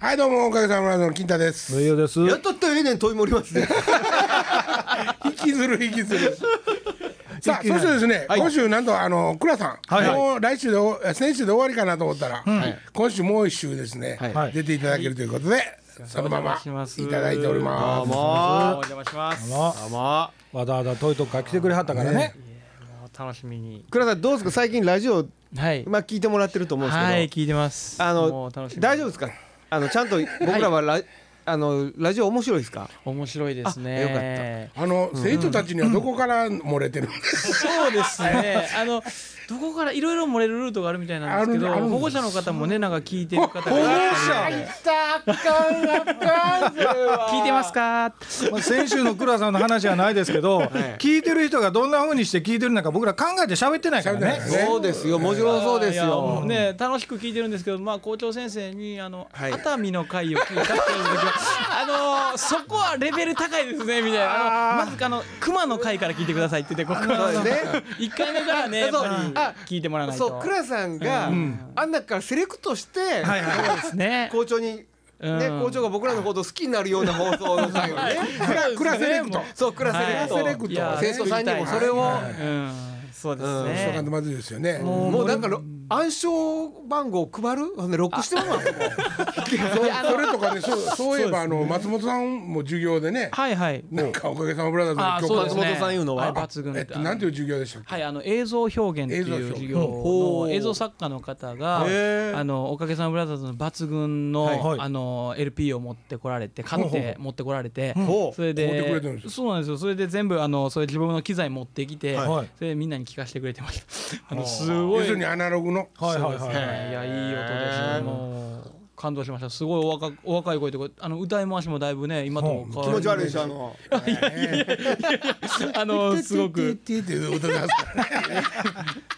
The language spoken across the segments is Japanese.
はいどうもおかげさまでの金太です。無用です。やっとったらええねん問い盛りますね引きずる引きずる。さあそしてですね、今週なんとあの倉さん、はい。はいもう来週でお先週で終わりかなと思ったら、今週もう一週ですね、はい。出ていただけるということで、そのままいただいておりどます。うも。お邪魔します。どうも。わざわざ遠いとこから来てくれはったからね。う楽しみに。倉さんどうですか？最近ラジオはい。まあ聞いてもらってると思うんですけど、はい、聞いてます。あものう楽しみ大丈夫ですか？あのちゃんと僕らはラ,、あのラジオ面白いですか？面白いですね。あよかあの、生徒たちにはどこから漏れてるんですそうですね。あのどこからいろいろ漏れるルートがあるみたいなんですけど、保護者の方もねなんか聞いてる方がいらっしゃるので聞いてますか？まあ先週の倉さんの話はないですけど、聞いてる人がどんな風にして聞いてるのか僕ら考えて喋ってないからね。そうですよ。もちろんそうですよ。うね楽しく聞いてるんですけど、まあ校長先生にあの、はい。熱海の会を聞いたっていう時はあのそこはレベル高いですねみたいな。あのまずあの熊の会から聞いてくださいって言ってここ。そうですね。一回目からねやっそうぱりあ聞いてもらわないと。そう倉さんが、あん中からセレクトして、そうですね。校長に、ねうん。校長が僕らのことを好きになるような放送の会をね。クラセレクト。そう倉セレクト、はい。セレクト生徒さんにもそれを、うん、そうですね。とまずいですよね。もうなんかろ暗証番号配る？ほんでロックしてもらうの？そそれとかねそうそういえばあの松本さんも授業でね。はいはい。なんかおかげさまブラザーあ、ズの曲そうですね。松本さんいうのは。はい抜群えっとなんていう授業でしたっけ？はい、あの映像表現っていう授業映像作家の方があのおかげさまブラザーズの抜群の、あの LP を持ってこられて買って持ってこられてそれ買うてくれてでるんですよ。そうなんですよ。それで全部あのそれ自分の機材持ってきて、はい。それでみんなに聞かせてくれてました。あのすごい。要するにアナログのはいはいはい。ね。いやいい音ですもう感動しました。すごいお若お若い声とかあの歌い回しもだいぶね今とも変わ気持ち悪いでしょあの。あのすごくティティティティって歌ってますからね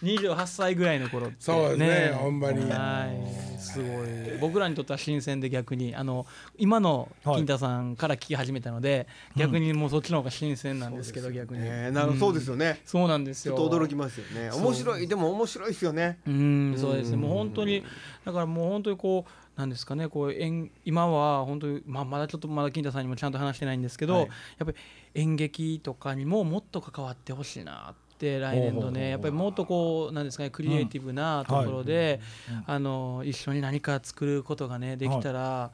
28歳ぐらいの頃って。そうですねほんまに。はい。すごい。僕らにとっては新鮮で逆にあの今の金太さんから聞き始めたので、逆にもうそっちの方が新鮮なんですけど、逆に、ねなるそうですよね。そうなんですよ。ちょっと驚きますよね。面白い。でも面白いですよね。うんそうです。ねもう本当にだからもう本当にこうなんですかねこう演今は本当に、まあ、まだちょっとまだ金太さんにもちゃんと話してないんですけど、はい。やっぱり演劇とかにももっと関わってほしいなって来年度ねやっぱりもっとこうなんですかねクリエイティブなところで、あの一緒に何か作ることがねできたら。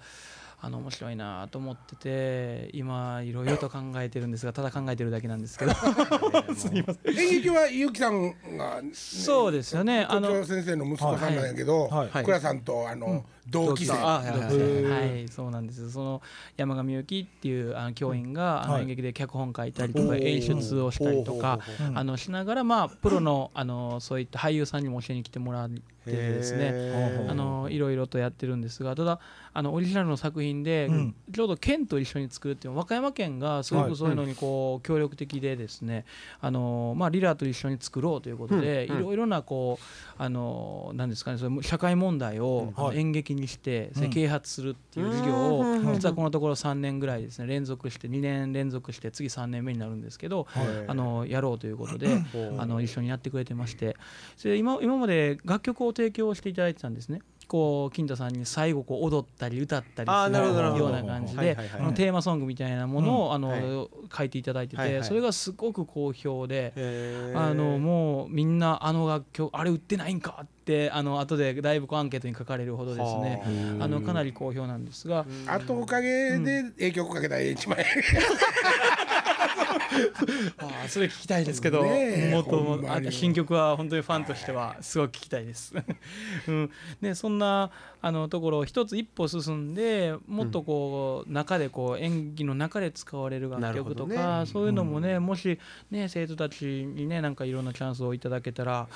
あの面白いなと思ってて今いろいろと考えてるんですがただ考えてるだけなんですけど。演劇はゆきさんがそうですよね。あ校の長先生の息子さんなんやけどはい。はい。倉さんとあの同期生。あはいそうなんです。その山上由紀っていうあの教員が、あのはい演劇で脚本書いたりとか演出をしたりとか、あのしながらまあプロのあのそういった俳優さんにも教えに来てもらってですね。あのいろいろとやってるんですがただあのオリジナルの作品で、ん。ちょうど県と一緒に作るっていうのは和歌山県がすごはいくそういうのにこう協力的でですね、あのまあ、リラと一緒に作ろうということで、いろいろなこうあのなんですかねそれ社会問題を、演劇にして、それ啓発するっていう授業を、実はこのところ3年ぐらいですね連続して2年連続して次3年目になるんですけど、あのやろうということで、あの一緒にやってくれてまして。それで今今まで楽曲を提供していただいてたんですね。こう金太さんに最後こう踊ったり歌ったりすなるほどなるほど。るような感じでテーマソングみたいなものをあのはい。書いていただいててそれがすごく好評で。あのもうみんなあの楽曲あれ売ってないんかってあの後でだいぶアンケートに書かれるほどですねあ。のかなり好評なんですが。あとおかげで影響をかけたら一枚 あーそれ聞きたいですけど、もっと新曲は本当にファンとしてはすごく聞きたいです。うん、でそんなあのところを一つ一歩進んでもっとこう、中でこう演技の中で使われる楽曲とか、そういうのもね、もしね生徒たちにねなんかいろんなチャンスをいただけたら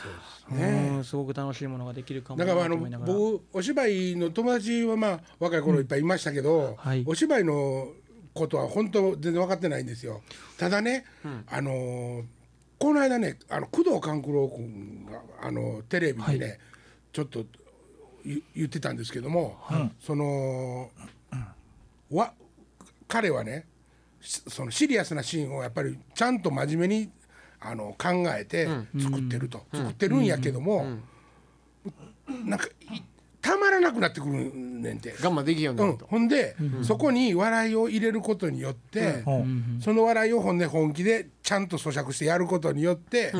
うんすごく楽しいものができるかもいながら。僕お芝居の友達はまあ若い頃いっぱいいましたけど、はい。お芝居のことは本当全然分かってないんですよ。ただね、あのーこの間ねあの工藤官九郎君があのテレビでね、ちょっと言言ってたんですけども、そのわ彼はねしそのシリアスなシーンをやっぱりちゃんと真面目にあの考えて作ってると、作ってるんやけども、なんかいたまらなくなってくるねんて。我慢できんようにう、なん。ほんで、そこに笑いを入れることによって、うん。その笑いをほんで本気でちゃんと咀嚼してやることによって、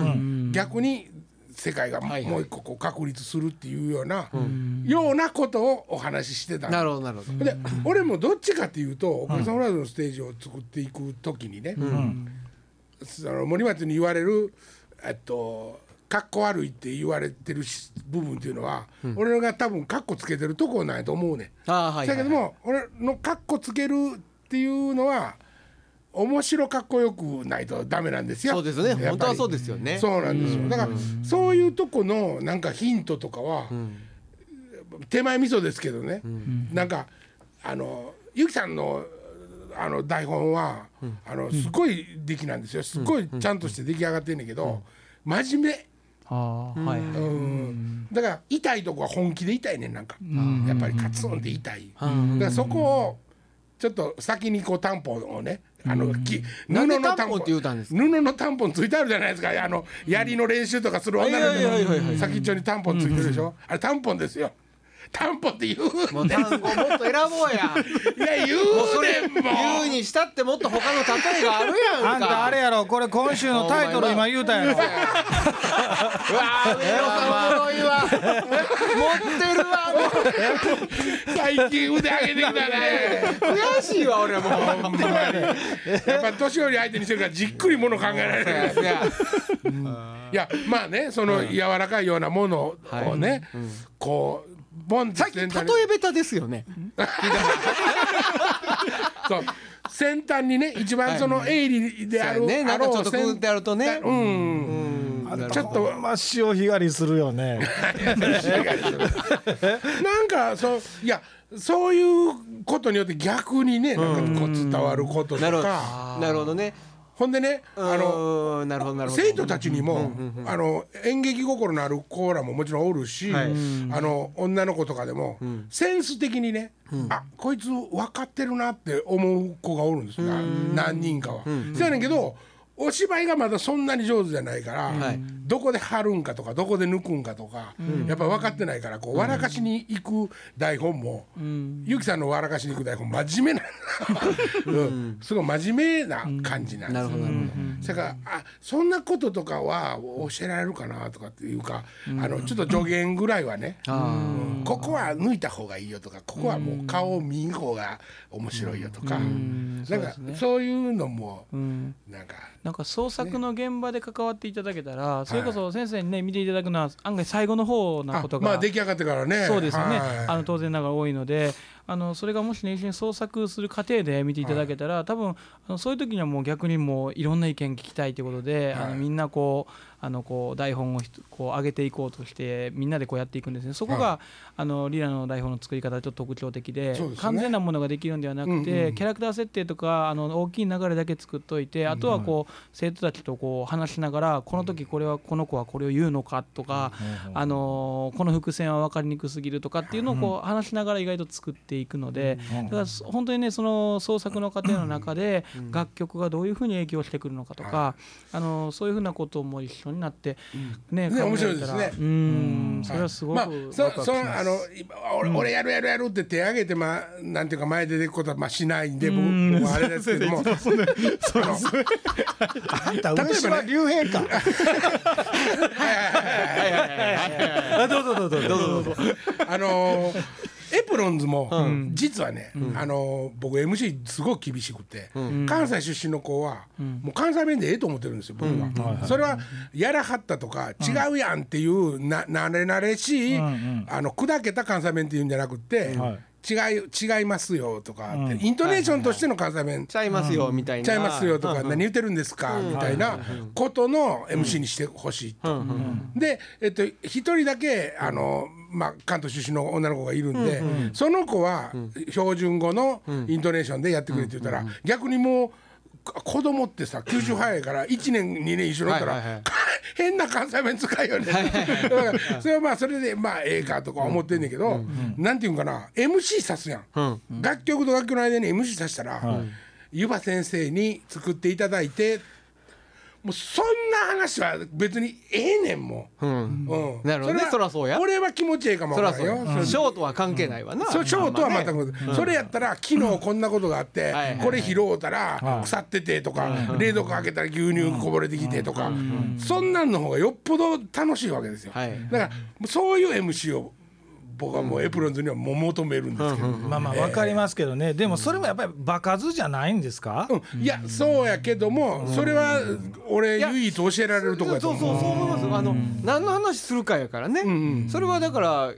逆に世界がもはいはい。う一個こう確立するっていうような、ようなことをお話ししてたなるほどなるほど。で俺もどっちかっていうとお母さんフラーズのステージを作っていく時にね、その森松に言われるえっとかっこ悪いって言われてるし部分っていうのは、俺が多分かっこつけてるとこなんやと思うねん。ああはいはいだけども俺のかっこつけるっていうのは面白かっこよくないとダメなんですよ。そうですね。本当はそうですよね。そうなんですよ。だからそういうとこのなんかヒントとかは、手前味噌ですけどね、なんかあのゆきさんのあの台本は、あのすごい出来なんですよ。すごいちゃんとして出来上がってんねんけど、真面目。はいはい。うん。だから痛いとこは本気で痛いねんなんか、やっぱりカツンって痛い、だからそこをちょっと先にこうタンポンをねあの、き布のタンポン。って言うたんですか？布のタンポンついてあるじゃないですか。あの槍の練習とかする女の子の先っちょにタンポンついてるでしょ、あれタンポンですよタンポンって言うもう単語もっと選ぼうや。いや言もう。そうれねんも言うにしたってもっと他の例えがあるやんか。あんたあれやろこれ今週のタイトル今言うたやろ。うわー上野さんおもろいわ。持ってるわもう最近腕上げてきたね。悔しいわ俺も。うほんまにやっぱ年寄り相手にしてるからじっくりもの考えられる。いやいやまあねその柔らかいようなものをね、こうボンってさっき例え先端にベタですよね。そう。先端にね一番その鋭利である、そうやね。なんかちょっと先くぐってあるとね。うん、ちょっと。まあ潮干狩りするよね。なんかそういやそういうことによって逆にねなんかこう伝わることとか、ど。なるほどねほんでねあののなるほどなるほど。生徒たちにも、あの演劇心のある子らももちろんおるし、はい。あの女の子とかでも、センス的にね、あこいつ分かってるなって思う子がおるんですよ、何人かは。そうやねんけどお芝居がまだそんなに上手じゃないから、はいどこで貼るんかとかどこで抜くんかとか、やっぱ分かってないからこう笑かしに行く台本も、ゆきさんの笑かしに行く台本真面目な、うん、すごい真面目な感じなんですよ。なるほどなるほど。それからあそんなこととかは教えられるかなとかっていうか、あのちょっと助言ぐらいはね、うん。ここは抜いた方がいいよとかここはもう顔を見ん方が面白いよとか、なんかそういうのもうん。なんか。なんか創作の現場で関わっていただけたら、それこそ先生にね見ていただくのは案外最後の方なことが、まあ出来上がってからね。そうですよね、はい。あの当然ながら多いのであのそれがもしね一緒に創作する過程で見ていただけたら、多分あのそういう時にはもう逆にもういろんな意見聞きたいということで、あのみんなこうあのこう台本をこう上げていこうとしてみんなでこうやっていくんですね。そこが、あのリラの台本の作り方ちょっと特徴的でね。完全なものができるんではなくて、うんうんキャラクター設定とかあの大きい流れだけ作っといて、あとはこう生徒たちとこう話しながらこの時これはこの子はこれを言うのかとか、あのこの伏線は分かりにくすぎるとかっていうのをこう話しながら意外と作っていくので、だからそ本当にねその創作の過程の中で楽曲がどういうふうに影響してくるのかとか、あのそういうふうなことも一緒になってね考えたらね面白いですね。うんそれはすごくまあワクワクます。そのあの今俺,、俺やるやるやるって手挙げてまあなんていうか前で出てくことはまあしないんで僕僕はあれですけども。あのあんた上島竜兵か。あどうぞどうぞどうぞどうぞあのーエプロンズも、実はね、あのー僕 MC すごく厳しくて、関西出身の子は、もう関西弁でええと思ってるんですよ僕は、それはやらはったとか、違うやんっていうな慣れ慣れしい、あの砕けた関西弁っていうんじゃなくて、はい違い違いますよとかって、イントネーションとしての関西弁。ちゃいますよみたいな。ちゃいますよとか何言ってるんですかみたいなことの MC にしてほしいと。で、えっと、一人だけあの、まあ、関東出身の女の子がいるんで、その子は標準語のイントネーションでやってくれって言ったら、逆にもうこ子供ってさ90早いから1年2年一緒になったら、変な関西弁使いよね。だからそれはまあそれでまあええかとか思ってんねんけど、なんていうんかな MC さすやん。楽曲と楽曲の間に MC さしたら、ゆば先生に作っていただいてもうそんな話は別にええねんもう。ん。う、うん、なるほどね。れはそらそうや。俺は気持ちええかもかららんよ、そうや。ショートは関係ないわな。そショートは全く。く、それやったら昨日こんなことがあって、これ拾うたら腐っててとか、冷蔵庫開けたら牛乳こぼれてきてとか、そんなんの方がよっぽど楽しいわけですよ、はい。だからそういう MC を僕はもうエプロンズにはもう求めるんですけど、まあまあわかりますけどね。でもそれもやっぱり場数じゃないんですか？うん。いやそうやけども、それは俺唯一教えられるとこやとそうそう思うそう思います。あの何の話するかやからね、それはだから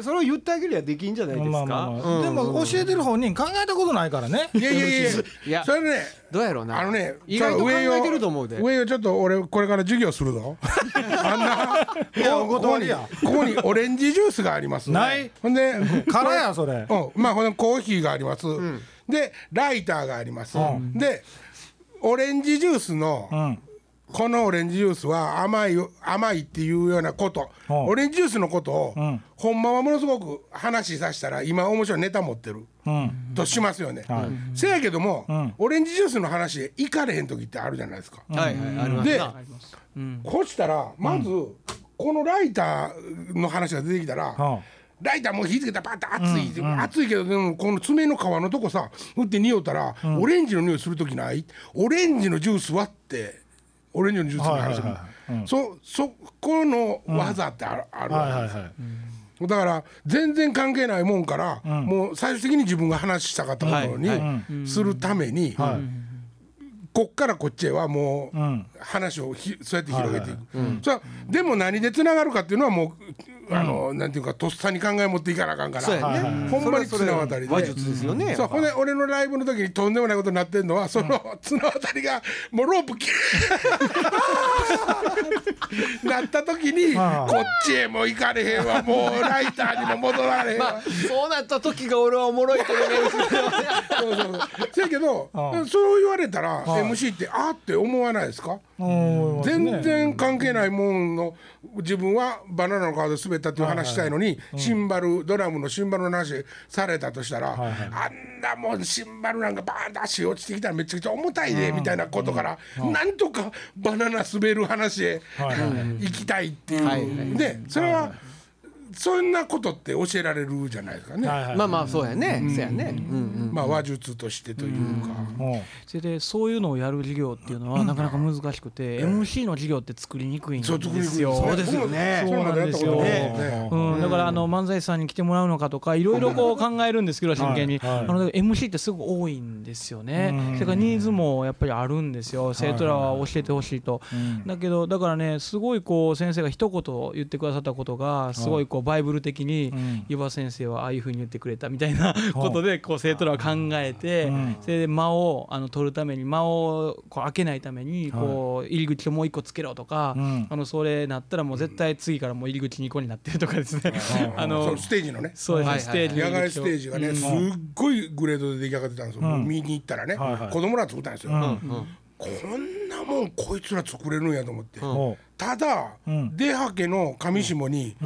それを言ってあげりゃできんじゃないですか、まあまあまあ。うん。でも教えてる本人考えたことないからね。いやいやいや。いやそれねどうやろうな。あのね意外と考えてると思うで。上をちょっと俺これから授業するぞ。あんないやお断りや。ここにオレンジジュースがあります。ない。ほんで空やそれ。うん。まあほんでコーヒーがあります、でライターがあります、でオレンジジュースの、うんこのオレンジジュースは甘いよ甘いっていうようなこと、うん。オレンジジュースのことを、ん。ほんまはものすごく話させたら今面白いネタ持ってる。うん。としますよね、はい。せやけども、ん。オレンジジュースの話で行かれへん時ってあるじゃないですか、でなこうしたらまず、このライターの話が出てきたら、はライターもう火つけたらパッと熱い、熱いけどでもこの爪の皮のとこさ打って匂ったら、オレンジの匂いする時ない？オレンジのジュースはってオレンジのジュースの話、はいはいはい。はいそそこの技ってある,、あるはいわけ。ですはいはい。だから全然関係ないもんから、もう最終的に自分が話したかったことに、はいするために、はい。こっからこっちへはもう、ん。話をひそうやって広げていく、それはでも何でつながるかっていうのはもう、あのなんていうかとっさに考え持っていかなあかんから、ほんまに綱渡りで。話術ですよねそうほんで俺のライブの時にとんでもないことになってんのはその綱渡りがもうロープ なった時にこっちへも行かれへんわ。もうライターにも戻られへんわ。まあそうなった時が俺はおもろいと思いますけどね。そうそうそう。せやけどそう言われたら MC ってあーって思わないですか？うん全然関係ないもんの自分はバナナの皮で滑ったっていう話したいのに、シンバルドラムのシンバルの話されたとしたら、はいはいあんなもんシンバルなんかバーンと足落ちてきたらめちゃくちゃ重たいで、みたいなことから、なんとかバナナ滑る話へ、はいはい行きたいっていう、はいはいでそれは、そんなことって教えられるじゃないですかね、はいはい。まあまあそうやね、そうやね、うんまあ話術としてというか。もそれでそういうのをやる授業っていうのはなかなか難しくて、MC の授業って作りにくいんですよ。そうですよ。ね。それまでやったことないですね。うん、だからあの漫才師さんに来てもらうのかとかいろいろこう考えるんですけど真剣に、はい。はい。あの MC ってすごく多いんですよね。うん。それからニーズもやっぱりあるんですよ。生徒らは教えてほしいと、んだけどだからねすごいこう先生が一言言ってくださったことがすごいこうバイブル的にん。湯葉先生はああいうふうに言ってくれたみたいなことでこう生徒らは考えてうん。それで間をあの取るために間をこう開けないためにこう入り口をもう一個つけろとか、うん。あのそれなったらもう絶対次からもう入り口2個になってるとかですね。あそののステージのね。そうですステージの野外ステージがね、うん。すっごいグレードで出来上がってたんですよ、うん。見に行ったらね、子供ら作ったんですよ、うんこんなもんこいつら作れるんやと思って、もただ、うん。出はけの上下に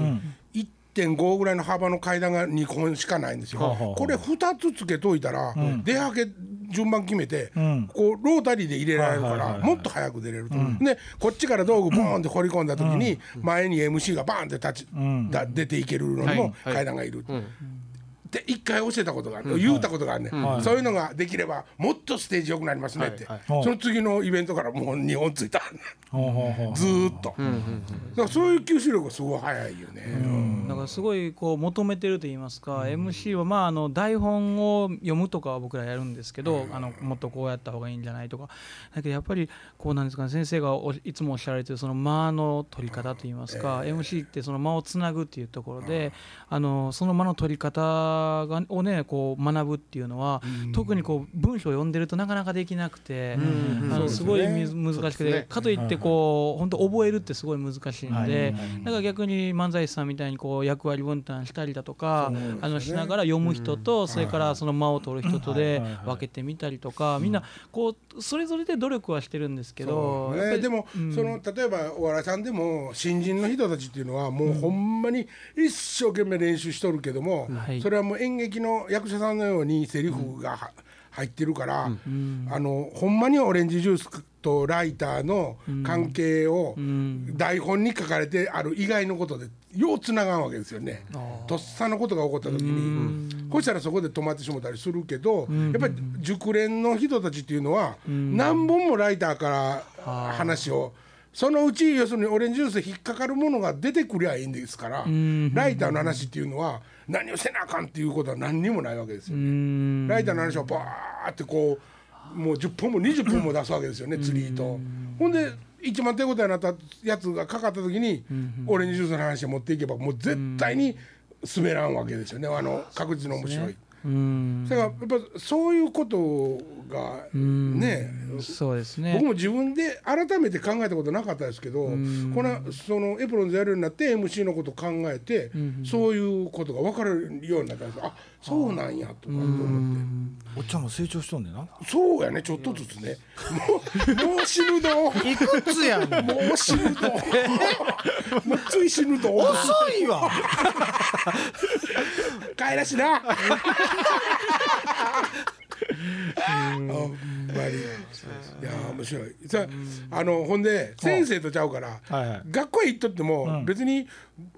1.5ぐらいの幅の階段が2本しかないんですよ、はあはあこれ2つつけといたら、出はけ順番決めて、うん。こうロータリーで入れられるからはいはいはいはい。もっと早く出れると、でこっちから道具ボーンって掘り込んだ時に、前に MC がバーンって立ち、ん。だ出ていけるのにも階段がいる、で一回教えたことがある、言うたことがあるね、はい。そういうのができればもっとステージ良くなりますねって、はいはい。その次のイベントからもう2本ついたうほうほうほう。ずーっと、だからそういう吸収力がすごい早いよね、だからすごいこう求めてると言いますか、MC はまああの台本を読むとかは僕らやるんですけど、あのもっとこうやった方がいいんじゃないとか。だけどやっぱりこうなんですかね先生がおいつもおっしゃられてるその間の取り方と言いますか、MC ってその間をつなぐっていうところで、あのその間の取り方がをねこう学ぶっていうのは、特にこう文章を読んでるとなかなかできなくて、あのすごい難しくて、かといってこう本当覚えるってすごい難しいんで、だから逆に漫才師さんみたいにこう役割分担したりだとか、あのしながら読む人と、それからその間を取る人とで分けてみたりとか、みんなこうそれぞれで努力はしてるんですけど、ねでも、その例えばお笑いさんでも新人の人たちっていうのはもうほん。まに一生懸命練習しとるけども、はいそれはもう演劇の役者さんのようにセリフがは、入ってるから、あのほんまにオレンジジュースとライターの関係を台本に書かれてある以外のことでようつながんわけですよね。とっさのことが起こった時に、こしたらそこで止まってしまったりするけど、やっぱり熟練の人たちっていうのは、何本もライターから話を。そのうち要するにオレンジジュースで引っかかるものが出てくりゃいいんですから、ライターの話っていうのは何をせなあかんっていうことは何にもないわけですよね。ライターの話をバーってこうもう10本も20本も出すわけですよね釣り糸。ほんで一番手応えになったやつがかかった時にオレンジジュースの話を持っていけばもう絶対に滑らんわけですよね。あの確実に面白い。だからやっぱそういうことがね。そうですね。僕も自分で改めて考えたことなかったですけどこのそのエプロンズやるようになって MC のこと考えてそういうことが分かるようになったんです。あそうなんやとかって。思っておっちゃんも成長しとんねんな。そうやね。ちょっとずつね。もう もう死ぬどいくつやねんもう死ぬどもうつい死ぬど遅いわ。帰らしな ほんまに。いや面白い。さあのほんで先生とちゃうから、はい。はい学校へ行っとっても、別に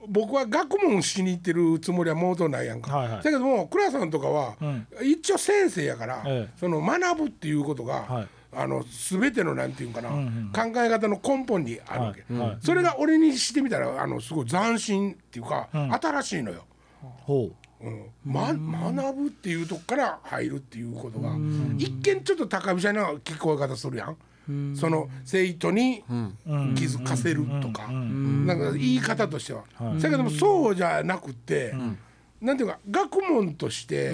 僕は学問しに行ってるつもりはもうとないやんか、はいはい。だけども倉さんとかは、一応先生やから、ええ。その学ぶっていうことが、はい。あの全てのなんていうんかな、考え方の根本にあるわけ、はい。はい。それが俺にしてみたらあのすごい斬新っていうか、新しいのよ。ほう。んま、学ぶっていうとこから入るっていうことが一見ちょっと高飛車な聞こえ方するやん。その生徒に気づかせるとか。なんか言い方としては。だけどもそうじゃなくてなんていうか学問として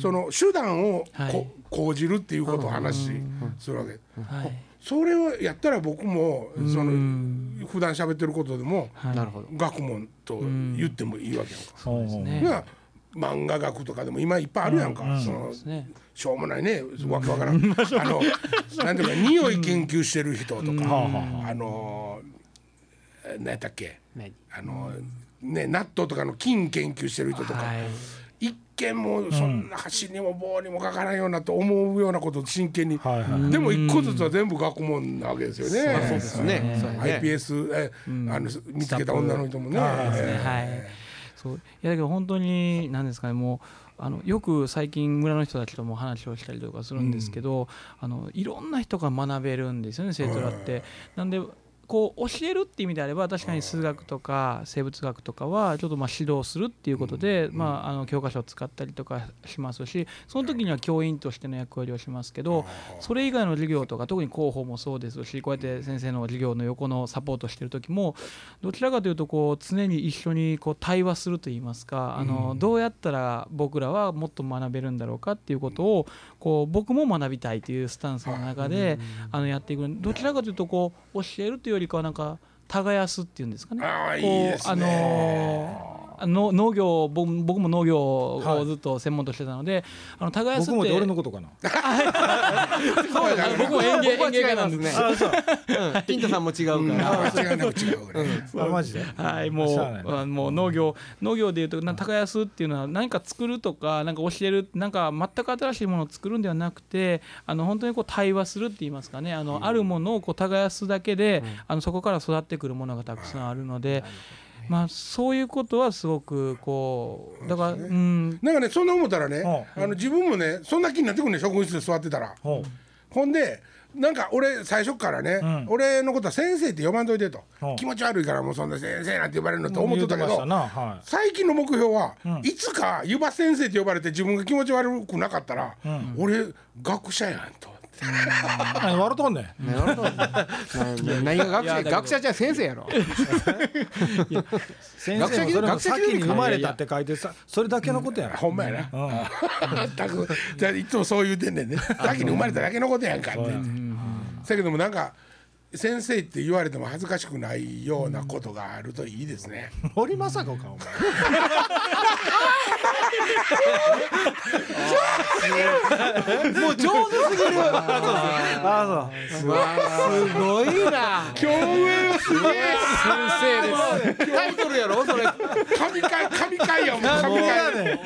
その手段をはい。こ講じるっていうことを話しするわけ。はい。それをやったら僕もその普段喋ってることでもなるほど。学問と言ってもいいわけやんか。漫画学とかでも今いっぱいあるやんか、そのね。しょうもないね。わけわからん。あのなんていうか匂い研究してる人とか、あの何やったっけ？何あの、ね、納豆とかの菌研究してる人とか、はい。一見もうそんな箸にも棒にもかからんようなと思うようなことを真剣に、はいはいでも一個ずつは全部学問なわけですよね。そうですね。iPS え、あの見つけた女の人もね。そう。いやだけど本当に何ですかねもうあのよく最近村の人たちとも話をしたりとかするんですけど、あのいろんな人が学べるんですよね生徒らって。なんでこう教えるっていう意味であれば確かに数学とか生物学とかはちょっとまあ指導するっていうことで、まあ、あの教科書を使ったりとかしますしその時には教員としての役割をしますけどそれ以外の授業とか特に広報もそうですしこうやって先生の授業の横のサポートしてる時もどちらかというとこう常に一緒にこう対話するといいますかあのどうやったら僕らはもっと学べるんだろうかっていうことをこう僕も学びたいというスタンスの中であのやっていくどちらかというとこう教えるというよりかはなんか耕すっていうんですかね。ああいいこうですね。あのの農業僕僕も農業をずっと専門としてたので、あの耕すって僕も俺のことかな？僕も園芸園芸家なんです。う。ん。金太さんも違うから。あ違うな違うから。あマジで？はい、もうもう農業農業でいうとな耕すっていうのは何か作るとか何か教えるなんか全く新しいものを作るんではなくてあの本当にこう対話するって言いますかね。あの、あるものをこう耕すだけで、あのそこから育ってくるものがたくさんあるので。まあ、そういうことはすごくこうだからうん。なんかねそんな思ったらね、う。あの自分もねそんな気になってくるね職員室で座ってたら。ほほんでなんか俺最初からね、ん。俺のことは先生って呼ばんといてと、う。ん気持ち悪いからもうそんな先生なんて呼ばれるのってう思っとったけど、はい。最近の目標は、ん。いつか湯葉先生って呼ばれて自分が気持ち悪くなかったら、俺学者やんと。何笑うとんね何が学者学者じゃ先生やろ。先生もそれも学者先に生まれたって書いてさそれだけのことやなほんまやな。全く。じゃあいつもそう言うてんねんね。先に生まれただけのことやんかって。だけどもなんか先生って言われても恥ずかしくないようなことがあるといいですね。森政子かお前 もう上手すぎるあすごいな。競泳すげえ。先生です。タイトルやろそれ神回神回やもう神回。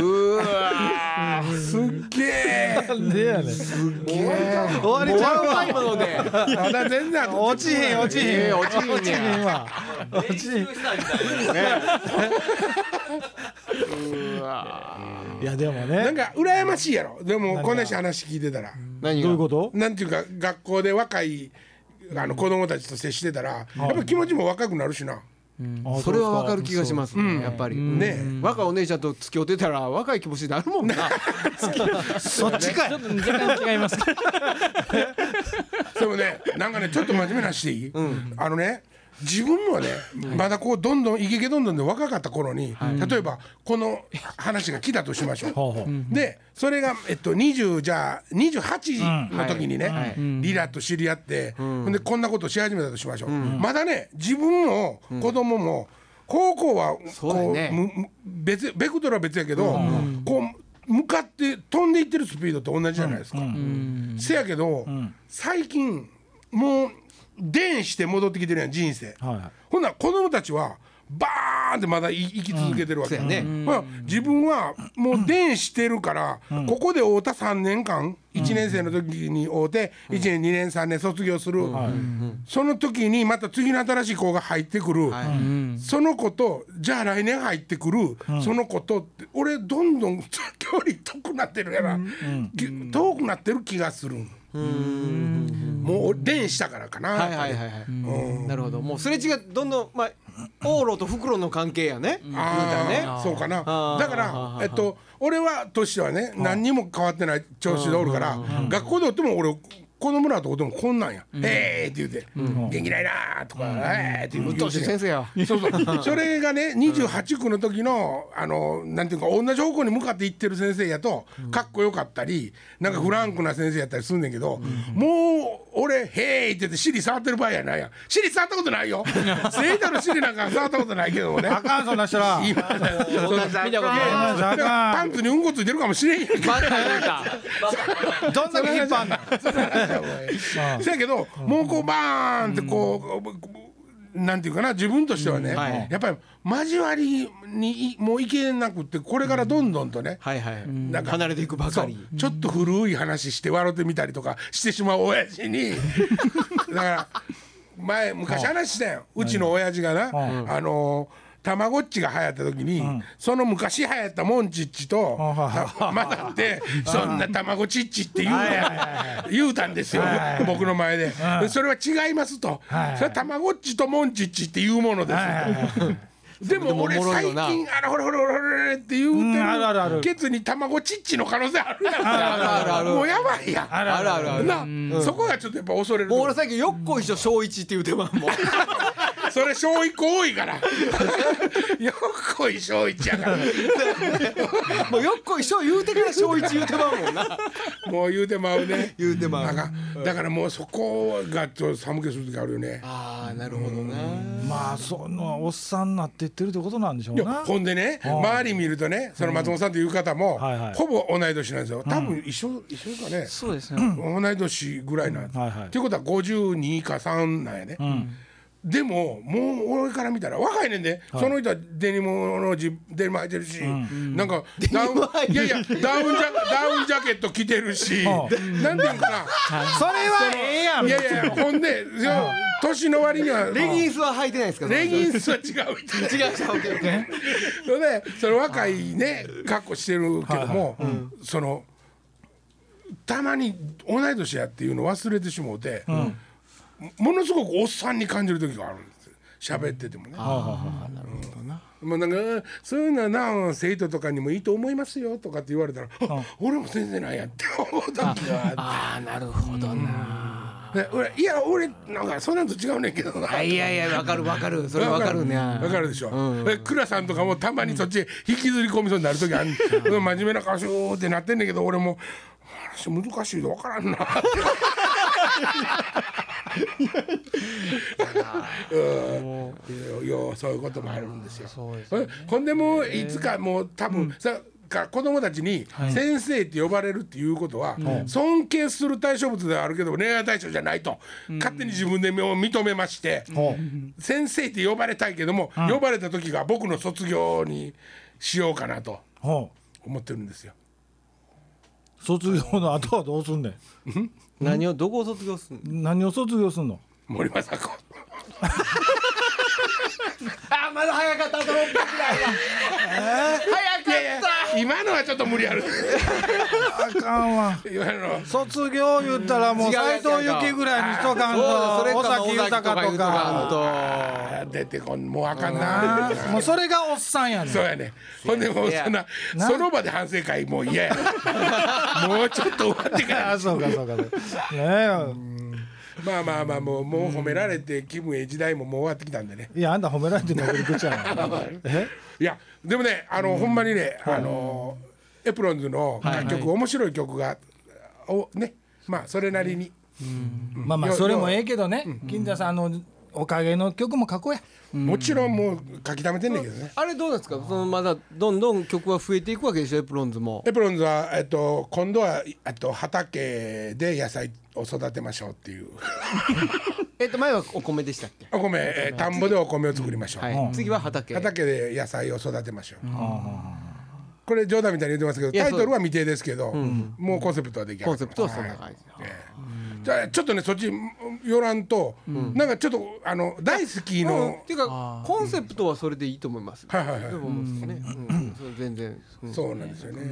うわすっげえ。なんでやねん。終わりちゃうわ。今のでまだ全然後 落ちへん落ちへん。えー落ちへん落ちへんわ。落ちへん。いやでもねなん。か羨ましいやろでもこん。なし話聞いてたら何がどういうことなん。ていうか学校で若いあの子供たちと接してたらやっぱ気持ちも若くなるしなあそれはわかる気がします。ねやっぱり。ね。若いお姉ちゃんと付き合ってたら若い気持ちになるもんな。そっちかい。ちょっと若干違います。でもねなんかねちょっと真面目な話してい？い、あのね自分もね、まだこうどんどんイケイケどんどんで若かった頃に、例えばこの話が来たとしましょう。でそれが、えっと、20じゃあ28の時にね、リラと知り合って、でこんなことをし始めたとしましょう、まだね自分も子供も、高校はこう、ね別ベクトルは別やけど、こう向かって飛んでいってるスピードと同じじゃないですか。せやけど、最近もう電して戻ってきてるやん人生。はいはい。ほんなら子供たちはバーンってまだい生き続けてるわけ、そうやね。まあ自分はもう電してるから、ここで会うた3年間1年生の時に会うて1年2年3年卒業する、その時にまた次の新しい子が入ってくる、その子とじゃあ来年入ってくる、その子とって俺どんどん 距離遠くなってるやら、き遠くなってる気がするもう電したからかな、はいはいはいはい。なるほど。もうすれ違いどんどんまあ 往路と袋の関係やね。ああそうかな。だからえっと俺はとしてはね何にも変わってない調子でおるから学校でおっても俺子供らとおってもこんなんや「ええ」って言うて「元気ないな」とか「ええ」って言ううっとうしい先生や。そうそう。それがね28区の時のあのなんていうか同じ方向に向かって行ってる先生やとかっこよかったりなんかフランクな先生やったりすんねんけどもう俺「へーい」って言って尻触ってる場合やないやん。尻触ったことないよ。生徒の尻なんか触ったことないけどもね。あかんそんな人ら。今見たことない。あパかンツにうんこついてるかもしれんやんどんだけ引っ張んの？そやけどもうこうバーンってこうなんていうかな自分としてはねはい。やっぱり交わりにいもういけなくってこれからどんどんとねなんか離れていくばかり。ちょっと古い話して笑ってみたりとかしてしまう親父に だから前昔話したようちの親父がなあのたまごっちが流行った時に、その昔流行ったモンチッチとた混ざって「そんなたまごちっち」って言う言うたんですよ僕の前で。でそれは違いますと。はいそれはたまごっちとモンチッチっていうものです。と。でも俺最近あのほらほらほらほらって言うてるケツに卵ちっちの可能性あるやん。あるあるある。もうやばいやん。あるあるなそこがちょっとやっぱ恐れるもう俺最近よっこいしょ小一って言うてまんも。ん それ小一個多いから。よっこい小一やから。もうよっこいしょ言うてから小一言うてまうもんな。もう言うてまうね。言うてまう。なんかだからもうそこがちょっと寒気する時あるよね。ああなるほどなまあそのおっさんになっていってるってことなんでしょういやなほんでね周り見るとねその松本さんという方もはいはい。ほぼ同い年なんですよ。多分一緒一緒ですかね。そうですね同い年ぐらいなんです。はいはい。っていうことは52か3なんやね。でももう俺から見たら若いねんで、その人はデニムのジデニム履いてるし、なんかダウンいやいやダウンジャダウンジャケット着てるし、なんていうのかな。それはええやん。いやいやほんで年の割にはレギンスは履いてないですかレギンスは違う。違う違うオッケーオッケー。それでその若いね格好してるけども、そのたまに同い年やっていうの忘れてしもうて、ものすごくおっさんに感じる時があるんですよ。喋っててもね。まあなんかそういうのはな生徒とかにもいいと思いますよとかって言われたら、あ。俺も全然ないやって思う時があああなるほどな。で俺いや俺なんかそんなんと違うねんけど。な。いやいやわかるわかる。それわかる。ね。わかるでしょ。え倉さんとかもたまにそっちへ引きずり込みそうになる時ある。うん。真面目な顔しようってなってんねんけど俺も話難しいでわからんな。うんいやいやそういうこともあるんですよ。えほんでもういつかもう多分さか子供たちに先生って呼ばれるっていうことは、尊敬する対象物ではあるけど恋愛対象じゃないと、勝手に自分で認めまして、ほ先生って呼ばれたいけども、呼ばれた時が僕の卒業にしようかなと思ってるんですよ。う卒業の後はどうすんねん？何をどこを卒業するの？何を卒業すんの？森政子。あまだ早かった。と思ったぐらいは早かった今のはちょっと無理ある。あかんわ。今の。卒業言ったらもう斎藤由貴ぐらいにしとかんとそうそれか。尾崎豊とか出てこんもうあかんあなーもうそれがおっさんやねん。そうやね。ほんでもうそんななその場で反省会もう嫌やもうちょっと終わってから。あそうかそうかそうか。ねえまあまあまあもうもう褒められて気分ええ時代ももう終わってきたんでね。いやあんた褒められてんの送り口やなえ？いやでもねあの、ほんまにねあのエプロンズの楽曲、面白い曲がおね。まあそれなりに、まあまあそれもええけどね。金田さんのおかげの曲も書こうや。もちろんもう書き溜めてんねんけどね。あれどうなんですか？そのまだどんどん曲は増えていくわけでしょ？エプロンズも。エプロンズは、えっと、今度は、えっと、畑で野菜を育てましょうっていう。えっと前はお米でしたっけ？お米、えー田んぼでお米を作りましょう、はい。次は畑。畑で野菜を育てましょう、これ冗談みたいに言ってますけどタイトルは未定ですけど、もうコンセプトは出来上がってコンセプトはそんな感じじゃあちょっとねそっち寄らんと、なんかちょっとあの大好きうん。のっ、ていうかコンセプトはそれでいいと思います。はいはいはい。でも思うんですよね。うん。それ全然。うん。そうなんですよね、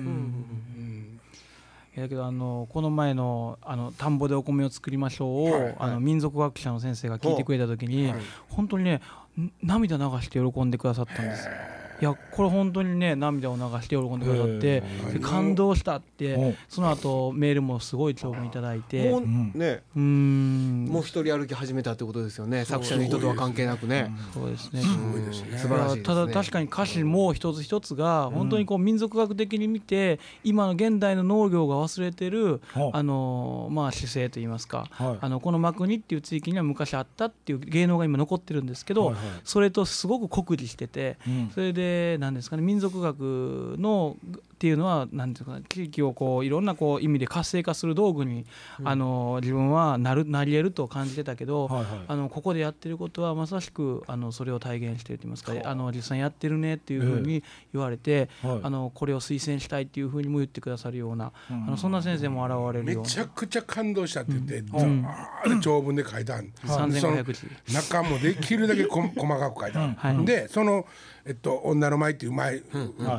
だけどあのこの前のあの田んぼでお米を作りましょうを、はいはい。あの民族学者の先生が聞いてくれた時に、本当にねん涙流して喜んでくださったんですよ。いやこれ本当にね涙を流して喜んでくださってで感動したってうん。その後メールもすごい長文いただいてもううね。ーん。もう一人歩き始めたってことですよね。作者の人とは関係なくね。そうですね。すごいですね。素晴らしいですねただ確かに歌詞も一つ一つが本当にこう民族学的に見て今の現代の農業が忘れてるはああのまあ姿勢といいますかはい。あのこの幕国っていう地域には昔あったっていう芸能が今残ってるんですけどはいはい。それとすごく酷似しててうん。それで何ですかね民族学のっていうのは何ていうかな地域をこういろんなこう意味で活性化する道具にあの自分はなるなり得ると感じてたけどはいはい。あのここでやってることはまさしくあのそれを体現してると言いますかあ。の実際にやってるねっていうふうに言われて、はい。あのこれを推薦したいっていうふうにも言ってくださるような、あのそんな先生も現れるめような。ちゃくちゃ感動したって言って、ザーッ長文で書いたん、その3500字。中もできるだけこ 細かく書いた、はい。でその、えっと「女の舞」っていう舞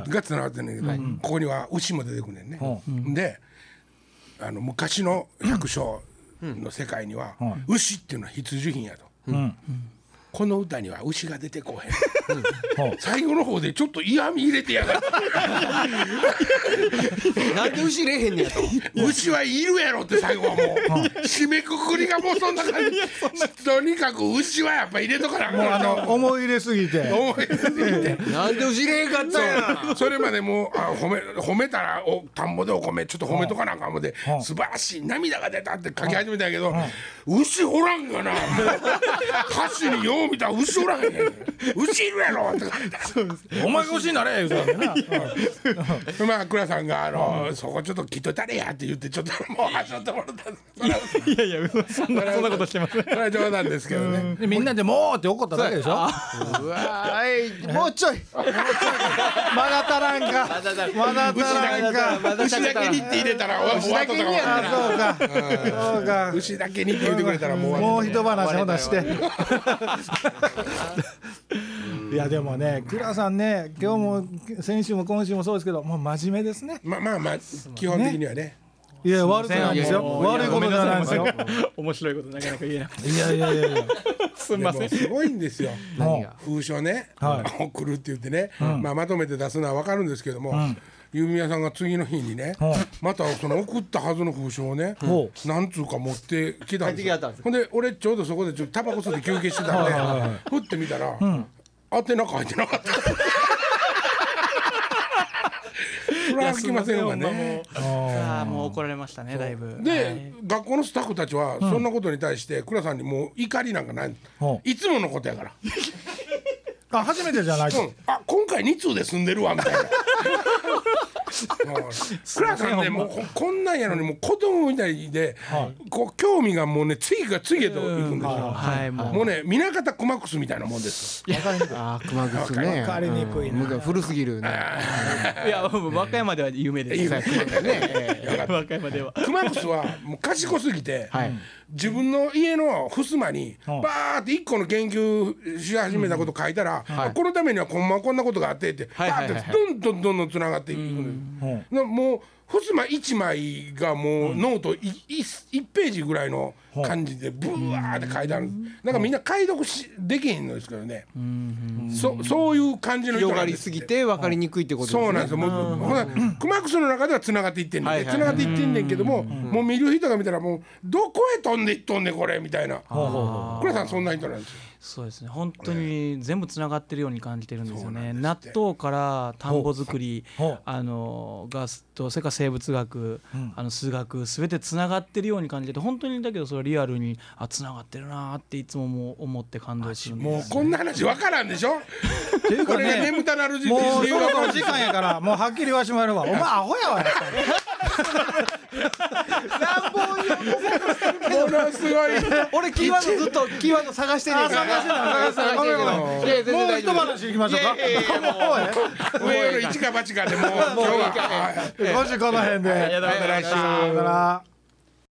がつながってるんだけど、ここには牛も出てくるねんね、であの昔の百姓の世界には、牛っていうのは必需品やと、うんこの歌には牛が出てこへん、は最後の方でちょっと嫌味入れてやがる。なんで牛れえへんねやと。牛はいるやろって最後はもう。締めくくりがもうそんな感じ。とにかく牛はやっぱ入れとかなもうあの思い入れすぎて。思い出すぎて。なんで牛れえへんかったんや。それまでもうあ褒め褒めたらお田んぼでお米ちょっと褒めとかなあかんもん。では素晴らしい涙が出たって書き始めたんやけど牛おらんがな。歌詞によう見たら牛おらんへん牛いるやろって書いてあるお前が欲しいなれ言うたんだな。まあ倉さんがあのそこちょっと聞いといたれやって言ってちょっともう走ってもらったんです。いやいやそんなそんなことしてません。それは冗談ですけどね。でみんなでもうって怒っただけでしょ？うわーいもうちょい。まだ足らんか。まだ足らんか。牛だけにって入れたら終わっとったかもわからんあそうかそうか牛だけにって言ってくれたらもうもう一話ほなしていやでもね倉さんね今日も先週も今週もそうですけどもう真面目ですね。まあまあまあ基本的にはね。いや悪くないんですよ。悪いことじゃないんですよ。面白いことなかなか言えなくていやいやいやいや。すみません。すごいんですよ。何が封書ね、は送るって言ってね、まあ、まとめて出すのは分かるんですけども、郵便屋さんが次の日にね、はいまたその送ったはずの封書をね、ほなんつうか持ってきたんです帰ってきはったんですほんで俺ちょうどそこでちょっとタバコ吸って休憩してたんで、ふってみたら、宛名書いてなかった。それは聞きませんわね。ああもう怒られましたねだいぶ。で、学校のスタッフたちはそんなことに対して倉さんにもう怒りなんかない、いつものことやから。あ初めてじゃないとうん、あ今回2通で住んでるわみたいな。倉さんねもうここんなんやのにもう子供みたいで、こう興味がもうね次が次へと行くんですよ。はいもうもうね南方熊楠みたいなもんですよ。あー熊楠ね。わかりにくい古すぎるね。いや和歌山では有名です。今ね、和歌山では。クマクスはもう賢すぎて、はい自分の家の襖にうん。バーって一個の研究し始めたこと書いたら、はい。このためにはこんまこんなことがあってってバーってどんどんどんどんつながっていくん。です。なもう襖一枚がもうノートいい一ページぐらいの感じでブワーって書いてあるなんかみんな解読しできへんのですけどね。そそういう感じの人広がりなんですぎて分かりにくいってことですね。そうなんですよ。もう、クマクスの中では繋がっていってんねん。で、はいはい。繋がっていってんねんけども、もう見る人が見たら、もうどこへ飛んでいっとんねん、これみたいな。倉さん、そんな人なんですよ。そうですね。本当に全部つながってるように感じてるんですよね。納豆から田んぼ作りあのがとそれから生物学、あの数学すべてつながってるように感じてて本当にだけどそれリアルにあつながってるなっていつももう思って感動するんですもうこんな話わからんでしょ？っていうかこれがね眠たなる時もうそろそろがわかる時間やからもうはっきり言わしてもらえるわ。お前アホやわやっぱりものすごい。俺キーワードずっとキーワード探してんねんから探してない探してないごめんごめんいや全然もう一話いきましょうかもう上より一か八かでもう、今日は。はい今週この辺でましたさよなら